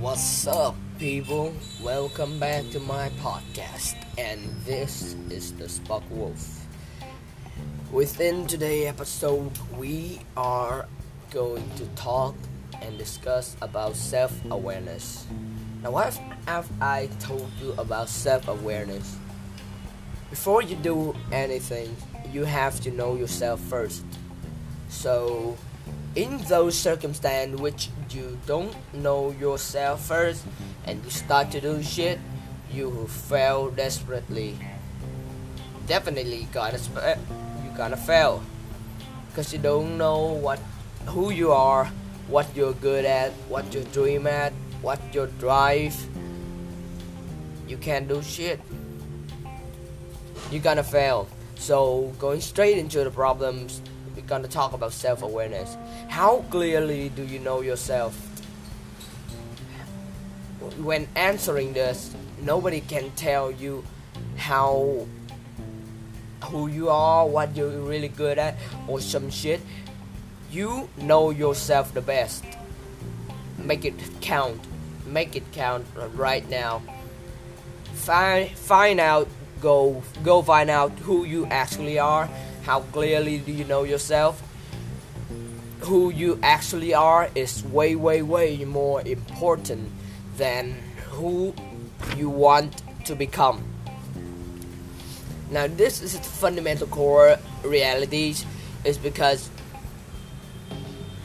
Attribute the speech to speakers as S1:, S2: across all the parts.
S1: What's up, people? Welcome back to my podcast, and this is the Spock Wolf. Within today's episode, we are going to talk and discuss about self-awareness. Now, what have I told you about self-awareness? Before you do anything, you have to know yourself first. So, in those circumstances which you don't know yourself first and you start to do shit, you fail desperately. Definitely gonna sp- eh, you gonna fail because you don't know what who you are, what you're good at, what you dream at, what your drive. You can't do shit. You're gonna fail. So going straight into the problems, gonna talk about self-awareness. How clearly do you know yourself? When answering this, nobody can tell you how who you are, what you're really good at, or some shit. You know yourself the best. Make it count. Make it count right now. Find find out. Go go find out who you actually are. How clearly do you know yourself? Who you actually are is way way way more important than who you want to become. Now this is the fundamental core realities is because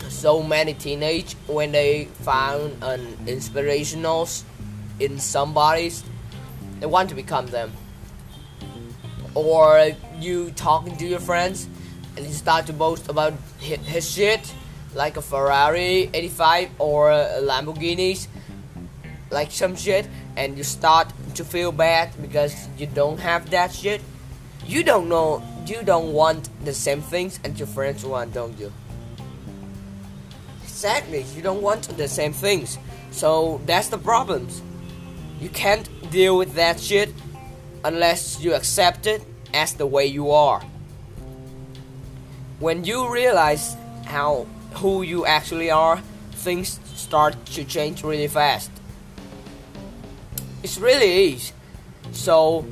S1: so many teenage when they found an inspirational in somebody's they want to become them or you talking to your friends and you start to boast about his, shit like a ferrari 85 or a lamborghinis like some shit and you start to feel bad because you don't have that shit you don't know you don't want the same things and your friends want don't you Exactly, you don't want the same things. So that's the problems. You can't deal with that shit unless you accept it as the way you are. When you realize how who you actually are, things start to change really fast. It's really easy. So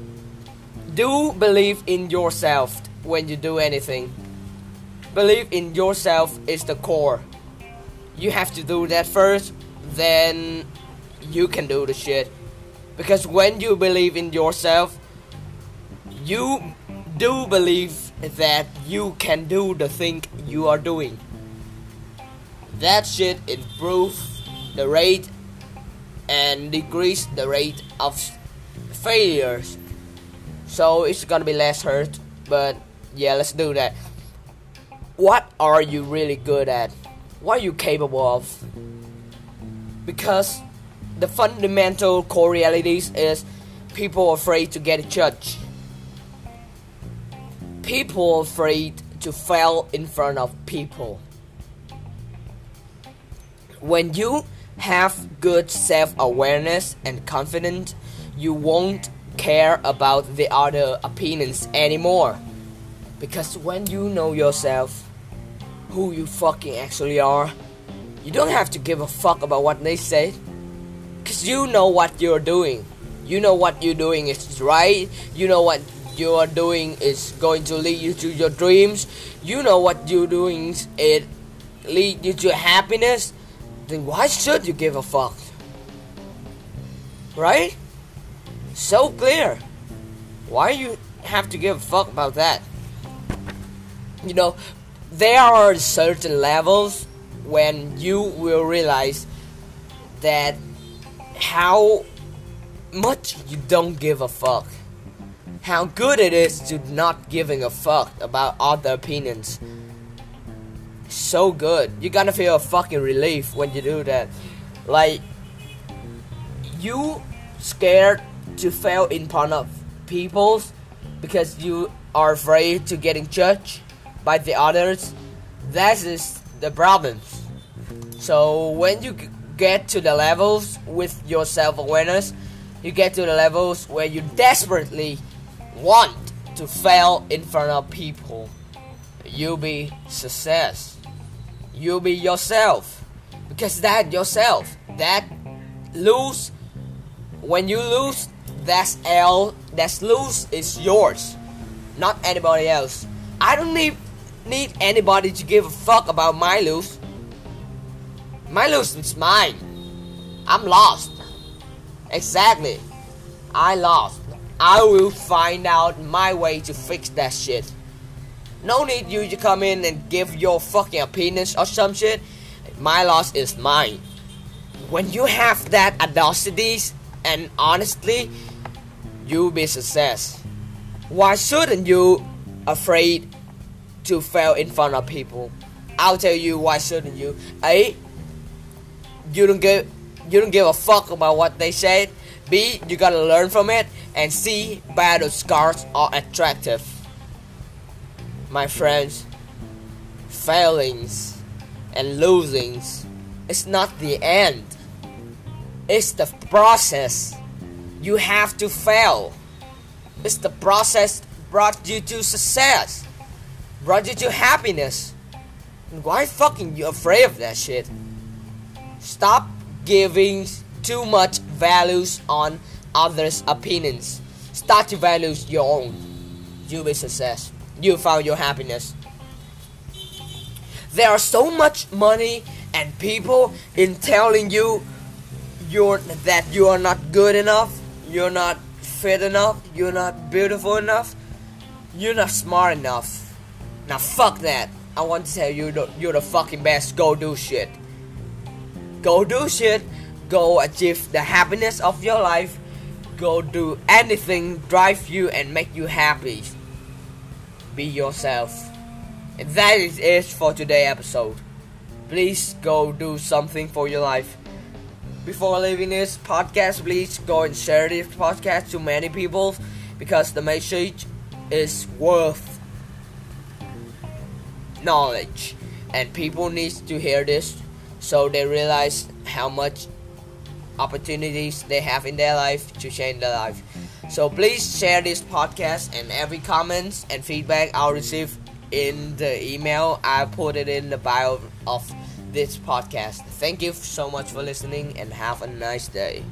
S1: do believe in yourself when you do anything. Believe in yourself is the core you have to do that first, then you can do the shit. Because when you believe in yourself, you do believe that you can do the thing you are doing. That should improve the rate and decrease the rate of failures. So it's gonna be less hurt, but yeah, let's do that. What are you really good at? what are you capable of? Because the fundamental core realities is people afraid to get judged. People afraid to fail in front of people. When you have good self-awareness and confidence, you won't care about the other opinions anymore. Because when you know yourself, who you fucking actually are. You don't have to give a fuck about what they say. Cause you know what you're doing. You know what you're doing is right. You know what you're doing is going to lead you to your dreams. You know what you're doing is it lead you to happiness. Then why should you give a fuck? Right? So clear. Why you have to give a fuck about that? You know, there are certain levels when you will realize that how much you don't give a fuck. How good it is to not giving a fuck about other opinions. So good. You're gonna feel a fucking relief when you do that. Like, you scared to fail in front of people because you are afraid to getting judged by the others, that is the problem. So when you get to the levels with your self-awareness, you get to the levels where you desperately want to fail in front of people. You'll be success. You'll be yourself. Because that yourself. That lose when you lose that's L that's lose is yours. Not anybody else. I don't need need anybody to give a fuck about my lose. My is mine. I'm lost. Exactly. I lost. I will find out my way to fix that shit. No need you to come in and give your fucking opinions or some shit. My loss is mine. When you have that audacity and honestly, you'll be success. Why shouldn't you afraid to fail in front of people? I'll tell you why shouldn't you? A, you don't give you don't give a fuck about what they said. B, you gotta learn from it. And C, battle scars are attractive. My friends, failings and losings is not the end. It's the process. You have to fail. It's the process brought you to success. Brought you to happiness. Why fucking you afraid of that shit? Stop giving too much values on others' opinions. Start to value your own. You'll be success. You found your happiness. There are so much money and people in telling you you're that you are not good enough, you're not fit enough, you're not beautiful enough, you're not smart enough. Now fuck that. I want to tell you you're the fucking best. Go do shit. Go do shit go achieve the happiness of your life go do anything drive you and make you happy. Be yourself. And that is it for today episode. Please go do something for your life. Before leaving this podcast please go and share this podcast to many people because the message is worth knowledge. And people need to hear this so they realize how much opportunities they have in their life to change their life. So please share this podcast and every comments and feedback I'll receive in the email. I'll put it in the bio of this podcast. Thank you so much for listening and have a nice day.